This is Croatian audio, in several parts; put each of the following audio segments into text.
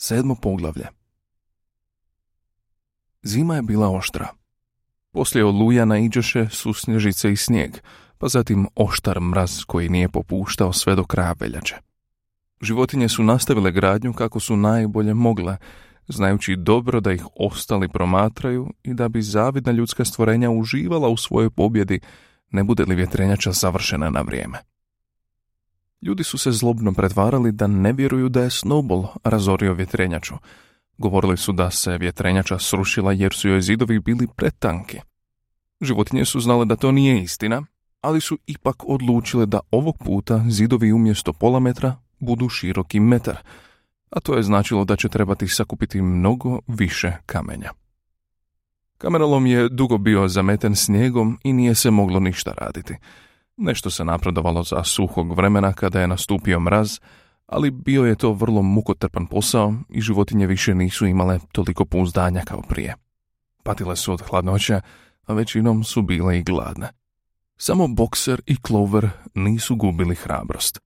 Sedmo poglavlje. Zima je bila oštra. Poslije oluja naiđeše su snježice i snijeg, pa zatim oštar mraz koji nije popuštao sve do kraja veljače. Životinje su nastavile gradnju kako su najbolje mogle, znajući dobro da ih ostali promatraju i da bi zavidna ljudska stvorenja uživala u svojoj pobjedi, ne bude li vjetrenjača završena na vrijeme. Ljudi su se zlobno pretvarali da ne vjeruju da je Snowball razorio vjetrenjaču. Govorili su da se vjetrenjača srušila jer su joj zidovi bili pretanki. Životinje su znale da to nije istina, ali su ipak odlučile da ovog puta zidovi umjesto pola metra budu široki metar, a to je značilo da će trebati sakupiti mnogo više kamenja. Kamenolom je dugo bio zameten snijegom i nije se moglo ništa raditi. Nešto se napredovalo za suhog vremena kada je nastupio mraz, ali bio je to vrlo mukotrpan posao i životinje više nisu imale toliko pouzdanja kao prije. Patile su od hladnoća, a većinom su bile i gladne. Samo Bokser i Clover nisu gubili hrabrost.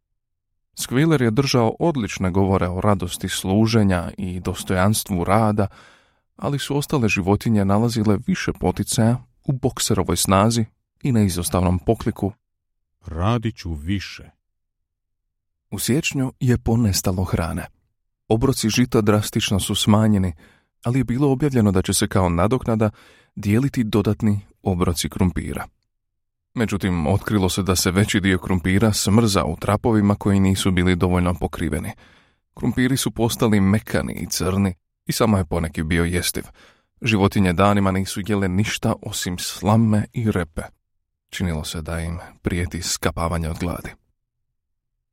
Squealer je držao odlične govore o radosti služenja i dostojanstvu rada, ali su ostale životinje nalazile više poticaja u bokserovoj snazi i neizostavnom pokliku Radit ću više. U siječnju je ponestalo hrane. Obroci žita drastično su smanjeni, ali je bilo objavljeno da će se kao nadoknada dijeliti dodatni obroci krumpira. Međutim, otkrilo se da se veći dio krumpira smrza u trapovima koji nisu bili dovoljno pokriveni. Krumpiri su postali mekani i crni i samo je poneki bio jestiv. Životinje danima nisu jele ništa osim slame i repe. Činilo se da im prijeti skapavanje od gladi.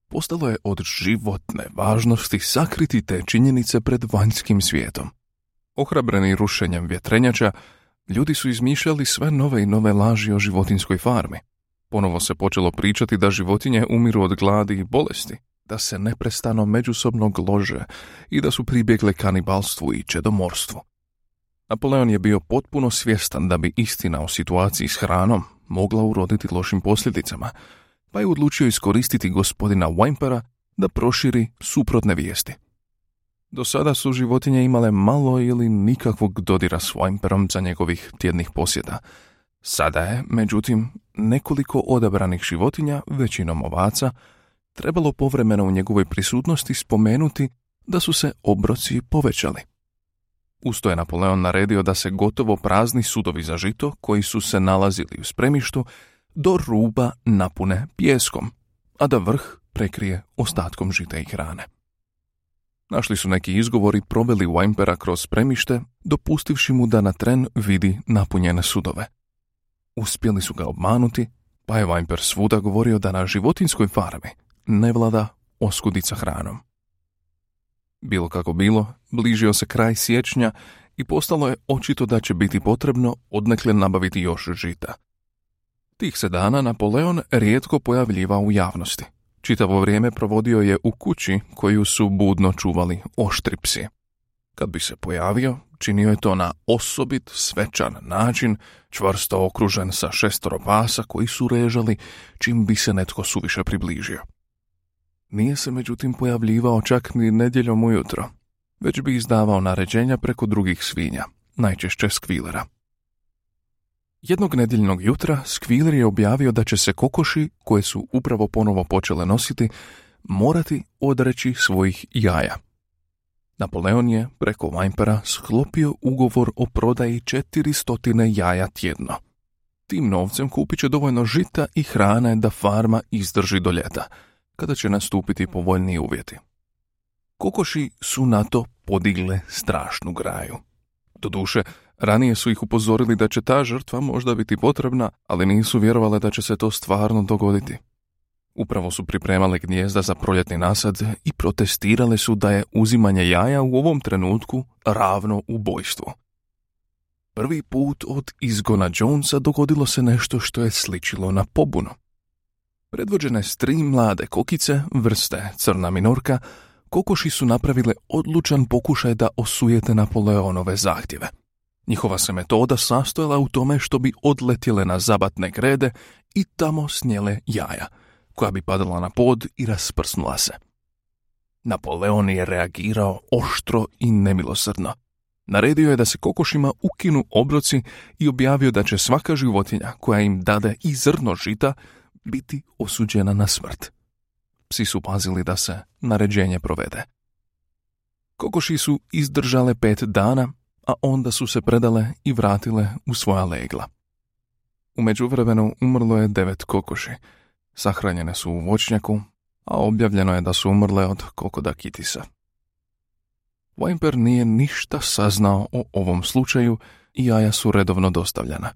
Postalo je od životne važnosti sakriti te činjenice pred vanjskim svijetom. Ohrabreni rušenjem vjetrenjača, ljudi su izmišljali sve nove i nove laži o životinskoj farmi. Ponovo se počelo pričati da životinje umiru od gladi i bolesti, da se neprestano međusobno glože i da su pribjegle kanibalstvu i čedomorstvu. Napoleon je bio potpuno svjestan da bi istina o situaciji s hranom mogla uroditi lošim posljedicama, pa je odlučio iskoristiti gospodina Wimpera da proširi suprotne vijesti. Do sada su životinje imale malo ili nikakvog dodira s Wimperom za njegovih tjednih posjeda. Sada je, međutim, nekoliko odabranih životinja, većinom ovaca, trebalo povremeno u njegovoj prisutnosti spomenuti da su se obroci povećali. Usto je Napoleon naredio da se gotovo prazni sudovi za žito, koji su se nalazili u spremištu, do ruba napune pjeskom, a da vrh prekrije ostatkom žita i hrane. Našli su neki izgovori, proveli Weimpera kroz spremište, dopustivši mu da na tren vidi napunjene sudove. Uspjeli su ga obmanuti, pa je Weimper svuda govorio da na životinskoj farmi ne vlada oskudica hranom. Bilo kako bilo, bližio se kraj siječnja i postalo je očito da će biti potrebno odnekle nabaviti još žita. Tih se dana Napoleon rijetko pojavljiva u javnosti. Čitavo vrijeme provodio je u kući koju su budno čuvali oštripsi. Kad bi se pojavio, činio je to na osobit, svečan način, čvrsto okružen sa šestoro pasa koji su režali čim bi se netko suviše približio. Nije se međutim pojavljivao čak ni nedjeljom ujutro, već bi izdavao naređenja preko drugih svinja, najčešće skvilera. Jednog nedjeljnog jutra Skviler je objavio da će se kokoši, koje su upravo ponovo počele nositi, morati odreći svojih jaja. Napoleon je preko Weimpera sklopio ugovor o prodaji 400 jaja tjedno. Tim novcem kupit će dovoljno žita i hrane da farma izdrži do ljeta – kada će nastupiti povoljniji uvjeti. Kokoši su na to podigle strašnu graju. Doduše, ranije su ih upozorili da će ta žrtva možda biti potrebna, ali nisu vjerovale da će se to stvarno dogoditi. Upravo su pripremale gnjezda za proljetni nasad i protestirale su da je uzimanje jaja u ovom trenutku ravno ubojstvu. Prvi put od izgona Jonesa dogodilo se nešto što je sličilo na pobunu. Predvođene s tri mlade kokice, vrste crna minorka, kokoši su napravile odlučan pokušaj da osujete Napoleonove zahtjeve. Njihova se metoda sastojala u tome što bi odletjele na zabatne grede i tamo snijele jaja, koja bi padala na pod i rasprsnula se. Napoleon je reagirao oštro i nemilosrdno. Naredio je da se kokošima ukinu obroci i objavio da će svaka životinja koja im dade i zrno žita biti osuđena na smrt. Psi su pazili da se naređenje provede. Kokoši su izdržale pet dana, a onda su se predale i vratile u svoja legla. U međuvremenu umrlo je devet kokoši. Sahranjene su u voćnjaku, a objavljeno je da su umrle od kokoda kitisa. Wimper nije ništa saznao o ovom slučaju i jaja su redovno dostavljena.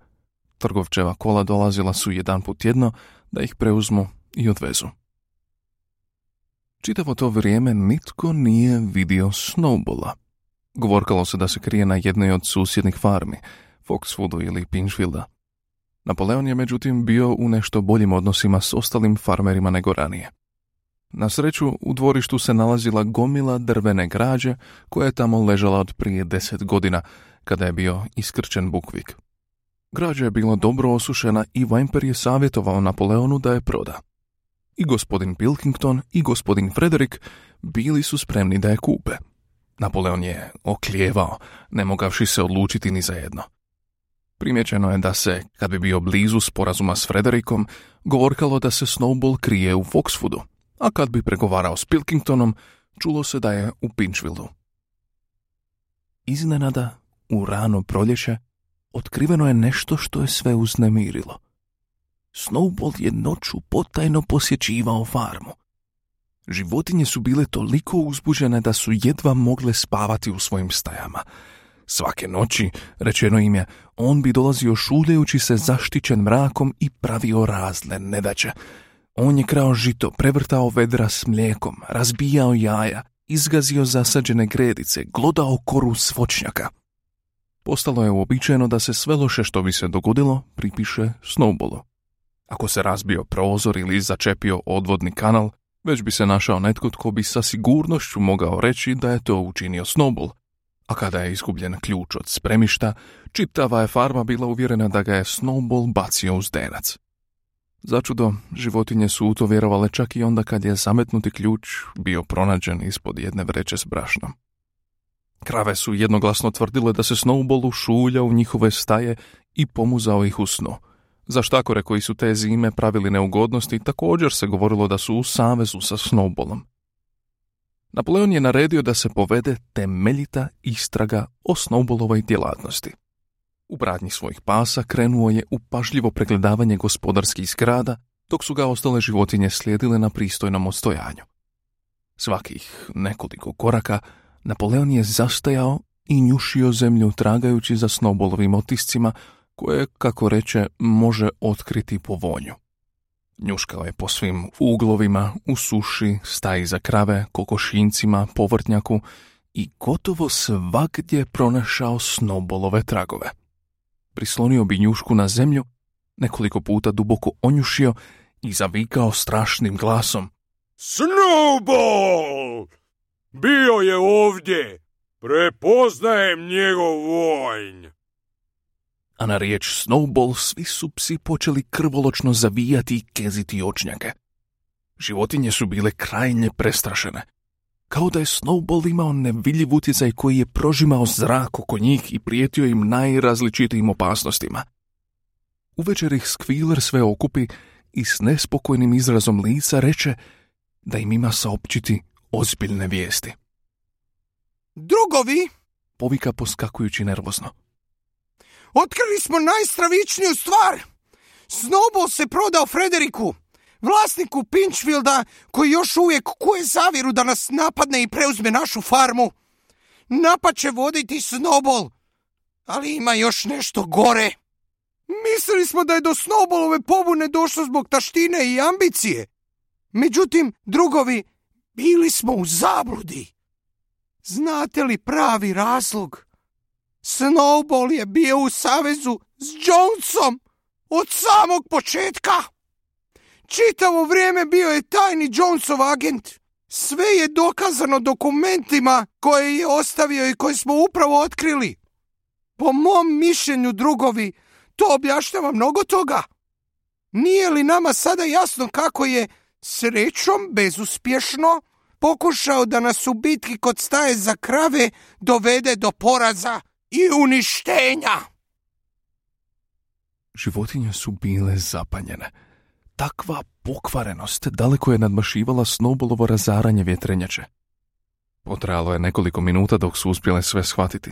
Trgovčeva kola dolazila su jedan put tjedno da ih preuzmu i odvezu. Čitavo to vrijeme nitko nije vidio Snowballa. Govorkalo se da se krije na jednoj od susjednih farmi, Foxwoodu ili Pinchfielda. Napoleon je međutim bio u nešto boljim odnosima s ostalim farmerima nego ranije. Na sreću, u dvorištu se nalazila gomila drvene građe koja je tamo ležala od prije deset godina, kada je bio iskrčen bukvik. Građa je bila dobro osušena i Wimper je savjetovao Napoleonu da je proda. I gospodin Pilkington i gospodin Frederick bili su spremni da je kupe. Napoleon je oklijevao, ne mogavši se odlučiti ni za jedno. Primjećeno je da se, kad bi bio blizu sporazuma s Frederickom, govorkalo da se Snowball krije u Foxwoodu, a kad bi pregovarao s Pilkingtonom, čulo se da je u Pinchvillu. Iznenada, u rano proljeće, otkriveno je nešto što je sve uznemirilo. Snowball je noću potajno posjećivao farmu. Životinje su bile toliko uzbuđene da su jedva mogle spavati u svojim stajama. Svake noći, rečeno im je, on bi dolazio šuljajući se zaštićen mrakom i pravio razne nedaće. On je krao žito, prevrtao vedra s mlijekom, razbijao jaja, izgazio zasađene gredice, glodao koru svočnjaka. Postalo je uobičajeno da se sve loše što bi se dogodilo pripiše Snowballu. Ako se razbio prozor ili začepio odvodni kanal, već bi se našao netko tko bi sa sigurnošću mogao reći da je to učinio Snowball. A kada je izgubljen ključ od spremišta, čitava je farma bila uvjerena da ga je Snowball bacio uz denac. Začudo, životinje su u to vjerovale čak i onda kad je zametnuti ključ bio pronađen ispod jedne vreće s brašnom. Krave su jednoglasno tvrdile da se Snowballu šulja u njihove staje i pomuzao ih u snu. Za štakore koji su te zime pravili neugodnosti također se govorilo da su u savezu sa Snowballom. Napoleon je naredio da se povede temeljita istraga o Snowballovoj djelatnosti. U pratnji svojih pasa krenuo je u pažljivo pregledavanje gospodarskih zgrada, dok su ga ostale životinje slijedile na pristojnom odstojanju. Svakih nekoliko koraka Napoleon je zastajao i njušio zemlju tragajući za snobolovim otiscima koje, kako reče, može otkriti po vonju. Njuškao je po svim uglovima, u suši, staji za krave, kokošincima, povrtnjaku i gotovo svakdje pronašao snobolove tragove. Prislonio bi njušku na zemlju, nekoliko puta duboko onjušio i zavikao strašnim glasom. Snowball! Bio je ovdje! Prepoznajem njegov vojn! A na riječ Snowball svi su psi počeli krvoločno zavijati i keziti očnjake. Životinje su bile krajnje prestrašene. Kao da je Snowball imao nevidljiv utjecaj koji je prožimao zrak oko njih i prijetio im najrazličitijim opasnostima. Uvečer ih Squealer sve okupi i s nespokojnim izrazom lica reče da im ima saopćiti ozbiljne vijesti. Drugovi, Povika poskakujući nervozno. otkrili smo najstravičniju stvar. Snowball se prodao Frederiku, vlasniku Pinchfielda, koji još uvijek kuje zavjeru da nas napadne i preuzme našu farmu. Napad će voditi Snowball, ali ima još nešto gore. Mislili smo da je do Snowballove pobune došlo zbog taštine i ambicije. Međutim, drugovi, bili smo u zabludi. Znate li pravi razlog? Snowball je bio u savezu s Jonesom od samog početka. Čitavo vrijeme bio je tajni Jonesov agent. Sve je dokazano dokumentima koje je ostavio i koje smo upravo otkrili. Po mom mišljenju, drugovi, to objašnjava mnogo toga. Nije li nama sada jasno kako je srećom bezuspješno pokušao da nas u bitki kod staje za krave dovede do poraza i uništenja. Životinje su bile zapanjene. Takva pokvarenost daleko je nadmašivala Snowballovo razaranje vjetrenjače. Potrajalo je nekoliko minuta dok su uspjele sve shvatiti.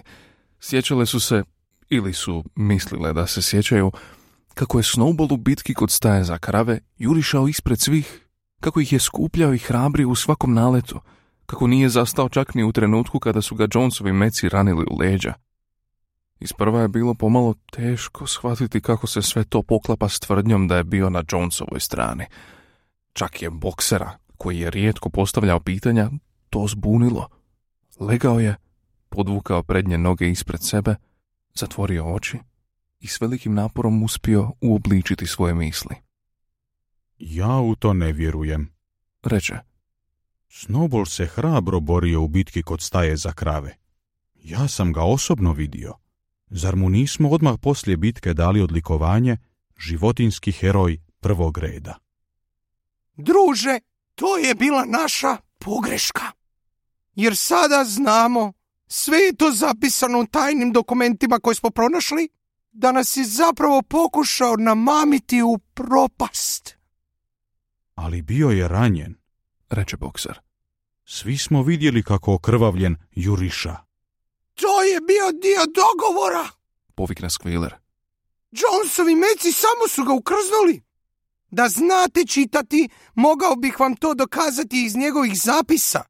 Sjećale su se, ili su mislile da se sjećaju, kako je Snowball u bitki kod staje za krave jurišao ispred svih, kako ih je skupljao i hrabri u svakom naletu, kako nije zastao čak ni u trenutku kada su ga Jonesovi meci ranili u leđa. Isprva je bilo pomalo teško shvatiti kako se sve to poklapa s tvrdnjom da je bio na Jonesovoj strani. Čak je boksera, koji je rijetko postavljao pitanja, to zbunilo. Legao je, podvukao prednje noge ispred sebe, zatvorio oči i s velikim naporom uspio uobličiti svoje misli. Ja u to ne vjerujem. Reče, Snowball se hrabro borio u bitki kod staje za krave. Ja sam ga osobno vidio. Zar mu nismo odmah poslije bitke dali odlikovanje životinski heroj prvog reda? Druže, to je bila naša pogreška. Jer sada znamo, sve je to zapisano u tajnim dokumentima koje smo pronašli, da nas je zapravo pokušao namamiti u propast. Ali bio je ranjen. reče bokser. Svi smo vidjeli kako okrvavljen juriša. To je bio dio dogovora. Povikne Squealer. Jonesovi meci samo su ga ukrznuli. Da znate čitati, mogao bih vam to dokazati iz njegovih zapisa.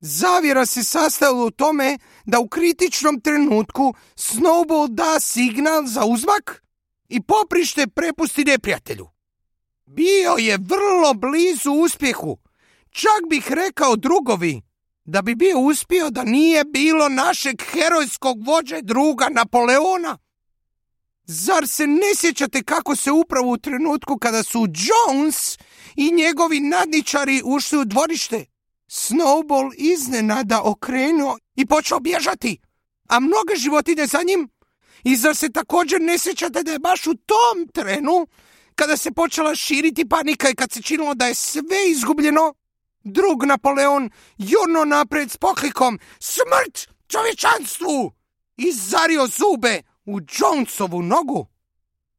Zavjera se sastojala u tome da u kritičnom trenutku Snowball da signal za uzmak i poprište prepusti neprijatelju. Bio je vrlo blizu uspjehu. Čak bih rekao drugovi da bi bio uspio da nije bilo našeg herojskog vođe druga Napoleona. Zar se ne sjećate kako se upravo u trenutku kada su Jones i njegovi nadničari ušli u dvorište? Snowball iznenada okrenuo i počeo bježati, a mnoge životinje za njim. I zar se također ne sjećate da je baš u tom trenu, kada se počela širiti panika i kad se činilo da je sve izgubljeno, drug Napoleon jurno napred s poklikom Smrt čovječanstvu! I zario zube u Jonesovu nogu.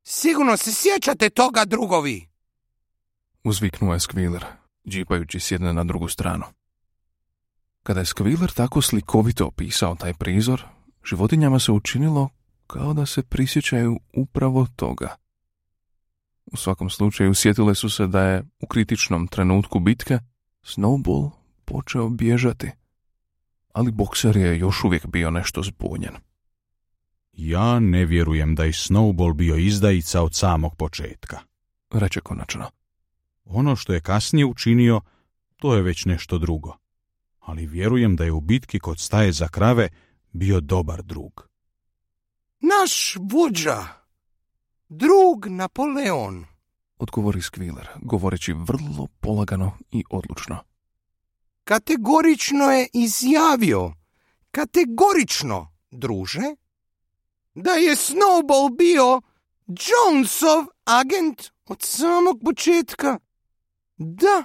Sigurno se sjećate toga, drugovi. Uzviknuo je Squealer, džipajući s jedne na drugu stranu. Kada je Squealer tako slikovito opisao taj prizor, životinjama se učinilo kao da se prisjećaju upravo toga. U svakom slučaju sjetile su se da je u kritičnom trenutku bitke Snowball počeo bježati, ali bokser je još uvijek bio nešto zbunjen. Ja ne vjerujem da je Snowball bio izdajica od samog početka. Reče konačno. Ono što je kasnije učinio, to je već nešto drugo. Ali vjerujem da je u bitki kod staje za krave bio dobar drug. Naš vođa, drug Napoleon, Odgovori Squealer, govoreći vrlo polagano i odlučno. kategorično je izjavio, kategorično, druže, da je Snowball bio Jonesov agent od samog početka. Da,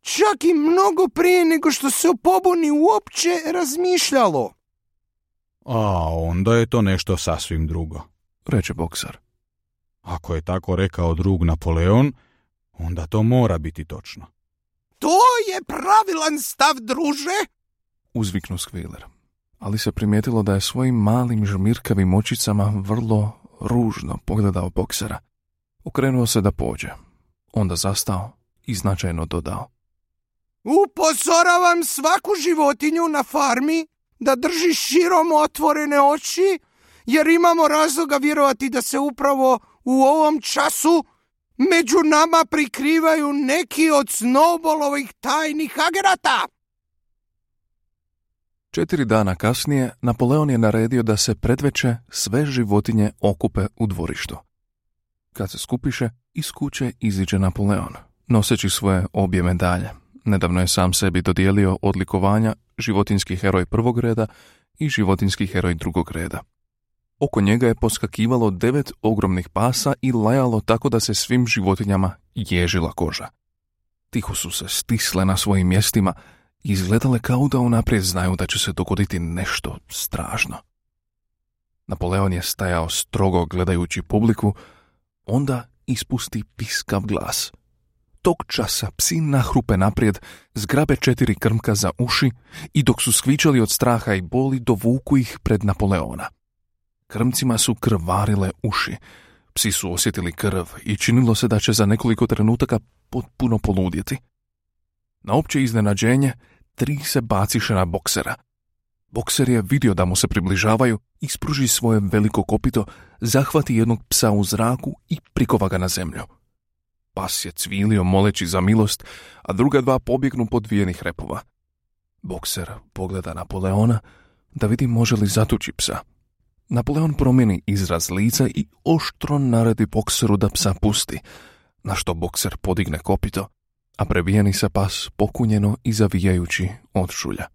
čak i mnogo prije nego što se o pobuni uopće razmišljalo. A onda je to nešto sasvim drugo. Reče boksar. Ako je tako rekao drug Napoleon, onda to mora biti točno. To je pravilan stav, druže. Uzviknu Squealer. Ali se primijetilo da je svojim malim žmirkavim očicama vrlo ružno pogledao boksera. Okrenuo se da pođe. Onda zastao i značajno dodao. Upozoravam svaku životinju na farmi da drži širom otvorene oči, jer imamo razloga vjerovati da se upravo u ovom času među nama prikrivaju neki od Snowballovih tajnih agerata. Četiri dana kasnije Napoleon je naredio da se predveče sve životinje okupe u dvorištu. Kad se skupiše, iz kuće iziđe Napoleon, noseći svoje obje medalje. Nedavno je sam sebi dodijelio odlikovanja životinski heroj prvog reda i životinski heroj drugog reda. Oko njega je poskakivalo devet ogromnih pasa i lajalo tako da se svim životinjama ježila koža. Tiho su se stisle na svojim mjestima izgledale kao da unaprijed znaju da će se dogoditi nešto strašno. Napoleon je stajao strogo gledajući publiku, onda ispusti piskav glas. Tog časa psi nahrupe naprijed, zgrabe četiri krmka za uši i dok su skvičali od straha i boli dovuku ih pred Napoleona. Krmcima su krvarile uši, psi su osjetili krv i činilo se da će za nekoliko trenutaka potpuno poludjeti. Na opće iznenađenje, tri se baciše na boksera. Bokser je vidio da mu se približavaju, ispruži svoje veliko kopito, zahvati jednog psa u zraku i prikova ga na zemlju. Pas je cvilio moleći za milost, a druga dva pobjegnu pod vijenih repova. Bokser pogleda Napoleona da vidi može li zatući psa. Napoleon promijeni izraz lica i oštro naredi bokseru da psa pusti, na što bokser podigne kopito, a prebijeni se pas pokunjeno i zavijajući od šulja.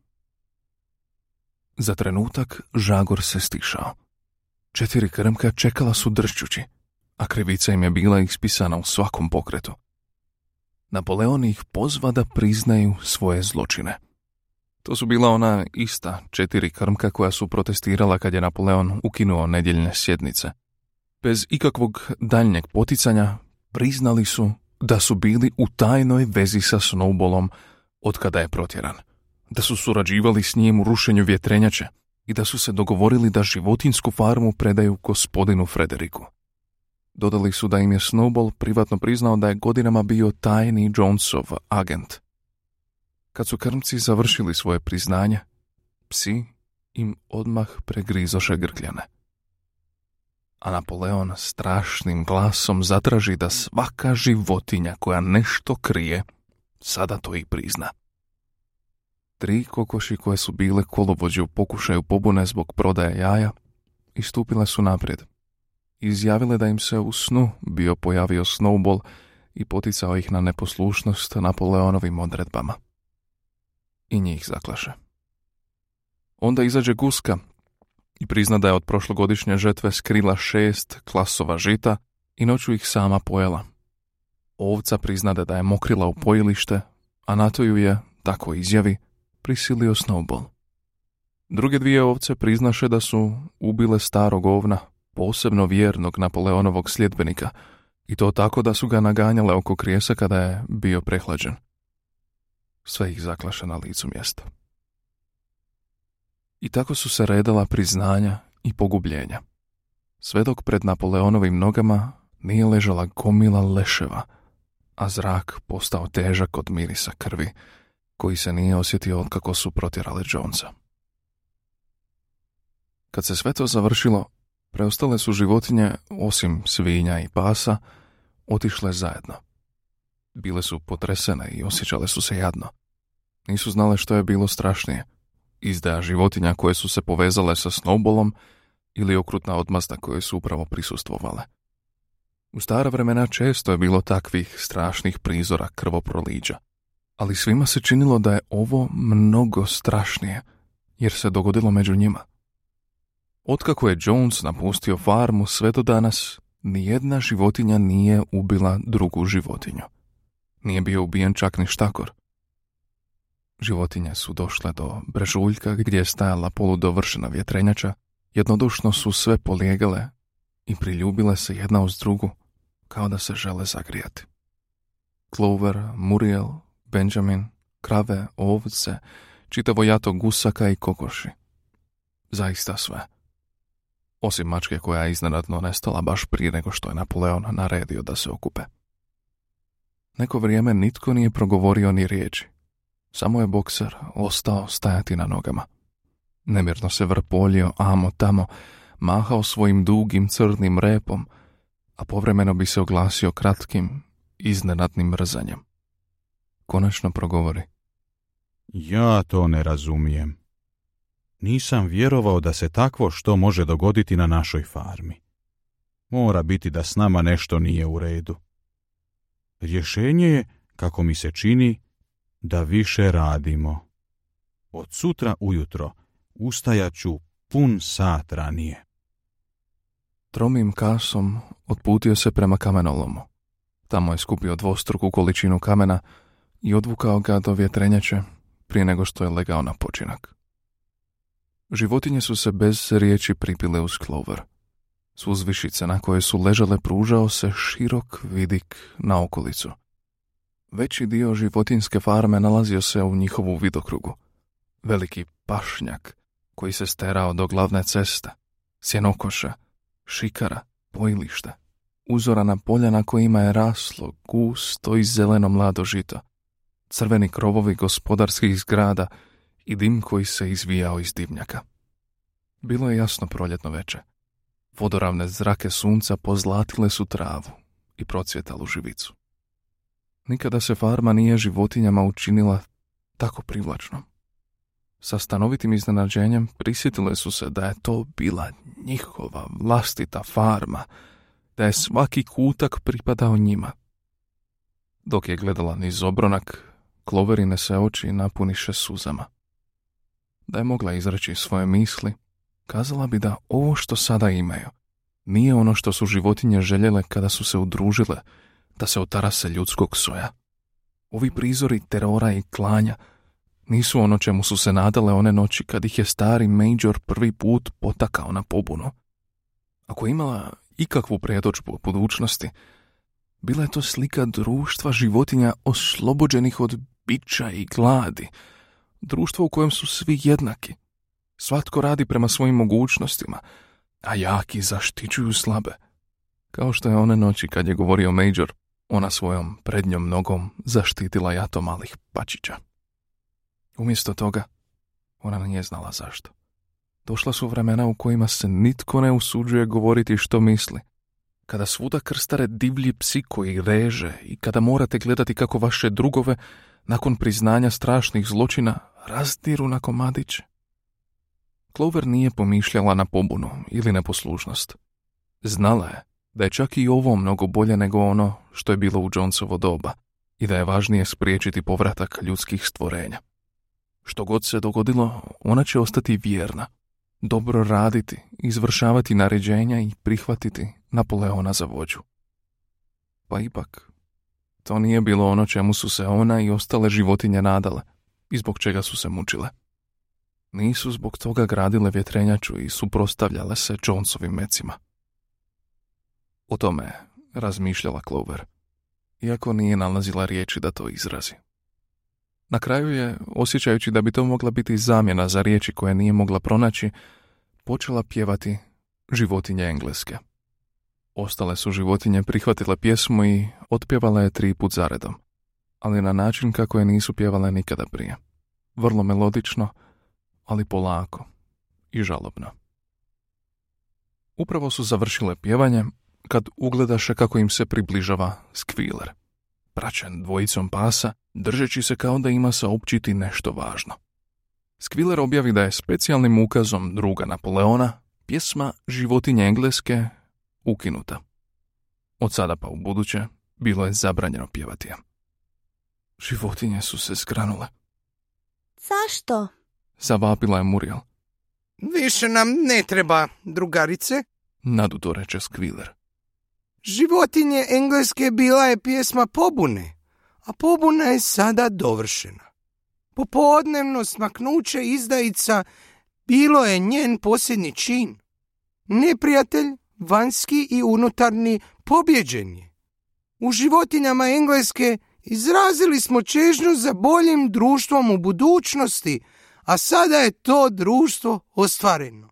Za trenutak žagor se stišao. Četiri krmka čekala su dršćući, a krivica im je bila ispisana u svakom pokretu. Napoleon ih pozva da priznaju svoje zločine. To su bila ona ista četiri krmka koja su protestirala kad je Napoleon ukinuo nedjeljne sjednice. Bez ikakvog daljnjeg poticanja priznali su da su bili u tajnoj vezi sa Snowballom od kada je protjeran, da su surađivali s njim u rušenju vjetrenjače i da su se dogovorili da životinsku farmu predaju gospodinu Frederiku. Dodali su da im je Snowball privatno priznao da je godinama bio tajni Jonesov agent. Kad su krmci završili svoje priznanje, psi im odmah pregrizoše grkljane a Napoleon strašnim glasom zatraži da svaka životinja koja nešto krije, sada to i prizna. Tri kokoši koje su bile kolovođe u pokušaju pobune zbog prodaje jaja, istupile su naprijed. Izjavile da im se u snu bio pojavio Snowball i poticao ih na neposlušnost Napoleonovim odredbama. I njih zaklaše. Onda izađe guska i prizna da je od prošlogodišnje žetve skrila šest klasova žita i noću ih sama pojela. Ovca priznade da je mokrila u pojilište, a na to ju je, tako izjavi, prisilio Snowball. Druge dvije ovce priznaše da su ubile starog ovna, posebno vjernog Napoleonovog sljedbenika, i to tako da su ga naganjale oko krijesa kada je bio prehlađen. Sve ih zaklaše na licu mjesta. I tako su se redala priznanja i pogubljenja. Sve dok pred Napoleonovim nogama nije ležala gomila leševa, a zrak postao težak od mirisa krvi, koji se nije osjetio kako su protjerali Jonesa. Kad se sve to završilo, preostale su životinje, osim svinja i pasa, otišle zajedno. Bile su potresene i osjećale su se jadno. Nisu znale što je bilo strašnije – izdaja životinja koje su se povezale sa snowballom ili okrutna odmazda koje su upravo prisustvovale. U stara vremena često je bilo takvih strašnih prizora krvoproliđa, ali svima se činilo da je ovo mnogo strašnije, jer se dogodilo među njima. Otkako je Jones napustio farmu sve do danas, nijedna životinja nije ubila drugu životinju. Nije bio ubijen čak ni štakor. Životinje su došle do brežuljka gdje je stajala poludovršena vjetrenjača, jednodušno su sve polijegale i priljubile se jedna uz drugu, kao da se žele zagrijati. Clover, Muriel, Benjamin, krave, ovce, čitavo jato gusaka i kokoši. Zaista sve. Osim mačke koja je iznenadno nestala baš prije nego što je Napoleon naredio da se okupe. Neko vrijeme nitko nije progovorio ni riječi. Samo je bokser ostao stajati na nogama. Nemirno se vrpoljio amo tamo, mahao svojim dugim crnim repom, a povremeno bi se oglasio kratkim, iznenadnim mrzanjem. Konačno progovori. Ja to ne razumijem. Nisam vjerovao da se takvo što može dogoditi na našoj farmi. Mora biti da s nama nešto nije u redu. Rješenje je, kako mi se čini, da više radimo. Od sutra ujutro ustajat ću pun sat ranije. Tromim kasom otputio se prema kamenolomu. Tamo je skupio dvostruku količinu kamena i odvukao ga do vjetrenjače prije nego što je legao na počinak. Životinje su se bez riječi pripile uz Clover. S uzvišice na koje su ležale pružao se širok vidik na okolicu. Veći dio životinske farme nalazio se u njihovu vidokrugu. Veliki pašnjak koji se sterao do glavne ceste, sjenokoša, šikara, pojilišta, uzorana polja na kojima je raslo gusto i zeleno mlado žito, crveni krovovi gospodarskih zgrada i dim koji se izvijao iz dimnjaka. Bilo je jasno proljetno veče. Vodoravne zrake sunca pozlatile su travu i procvjetalu živicu. Nikada se farma nije životinjama učinila tako privlačnom. Sa stanovitim iznenađenjem prisjetile su se da je to bila njihova vlastita farma, da je svaki kutak pripadao njima. Dok je gledala niz obronak, Kloverine se oči napuniše suzama. Da je mogla izreći svoje misli, kazala bi da ovo što sada imaju nije ono što su životinje željele kada su se udružile da se otarase ljudskog soja. Ovi prizori terora i klanja nisu ono čemu su se nadale one noći kad ih je stari Major prvi put potakao na pobunu. Ako je imala ikakvu predočbu o budućnosti, bila je to slika društva životinja oslobođenih od bića i gladi, društvo u kojem su svi jednaki. Svatko radi prema svojim mogućnostima, a jaki zaštićuju slabe. Kao što je one noći kad je govorio Major, ona svojom prednjom nogom zaštitila jato malih pačića. Umjesto toga, ona nije znala zašto. Došla su vremena u kojima se nitko ne usuđuje govoriti što misli. Kada svuda krstare divlji psi koji reže i kada morate gledati kako vaše drugove, nakon priznanja strašnih zločina, razdiru na komadiće. Clover nije pomišljala na pobunu ili neposlušnost. Znala je da je čak i ovo mnogo bolje nego ono što je bilo u Jonesovo doba i da je važnije spriječiti povratak ljudskih stvorenja. Što god se dogodilo, ona će ostati vjerna, dobro raditi, izvršavati naređenja i prihvatiti Napoleona za vođu. Pa ipak, to nije bilo ono čemu su se ona i ostale životinje nadale i zbog čega su se mučile. Nisu zbog toga gradile vjetrenjaču i suprostavljale se Jonesovim mecima. O tome razmišljala Clover, iako nije nalazila riječi da to izrazi. Na kraju je, osjećajući da bi to mogla biti zamjena za riječi koje nije mogla pronaći, počela pjevati životinje engleske. Ostale su životinje prihvatile pjesmu i otpjevale je tri put zaredom, ali na način kako je nisu pjevale nikada prije. Vrlo melodično, ali polako i žalobno. Upravo su završile pjevanje kad ugledaše kako im se približava skviler, praćen dvojicom pasa, držeći se kao da ima saopćiti nešto važno. Skviler objavi da je specijalnim ukazom druga Napoleona pjesma Životinje Engleske ukinuta. Od sada pa u buduće bilo je zabranjeno pjevati Životinje su se zgranule. Zašto? Zavapila je Muriel. Više nam ne treba, drugarice. Naduto reče Skviler. Životinje engleske bila je pjesma pobune, a pobuna je sada dovršena. Popodnevno smaknuće izdajica bilo je njen posljednji čin. Neprijatelj, vanjski i unutarnji, pobjeđen je. U životinjama engleske izrazili smo čežnju za boljim društvom u budućnosti, a sada je to društvo ostvareno.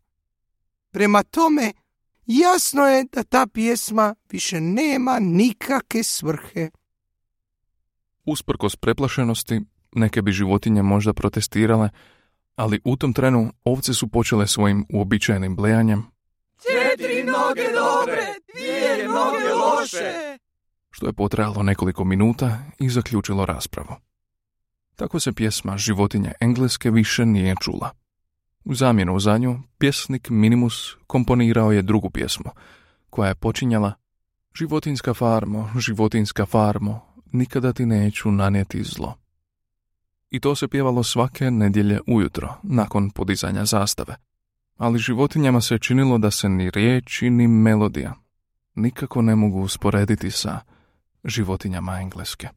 Prema tome, jasno je da ta pjesma više nema nikakve svrhe. Usprkos preplašenosti, neke bi životinje možda protestirale, ali u tom trenu ovce su počele svojim uobičajenim blejanjem. Četiri noge dobre, dvije noge loše. Što je potrajalo nekoliko minuta i zaključilo raspravu. Tako se pjesma životinje engleske više nije čula. U zamjenu za nju, pjesnik Minimus komponirao je drugu pjesmu, koja je počinjala Životinska farmo, životinska farmo, nikada ti neću nanijeti zlo. I to se pjevalo svake nedjelje ujutro, nakon podizanja zastave. Ali životinjama se činilo da se ni riječi, ni melodija nikako ne mogu usporediti sa životinjama engleske.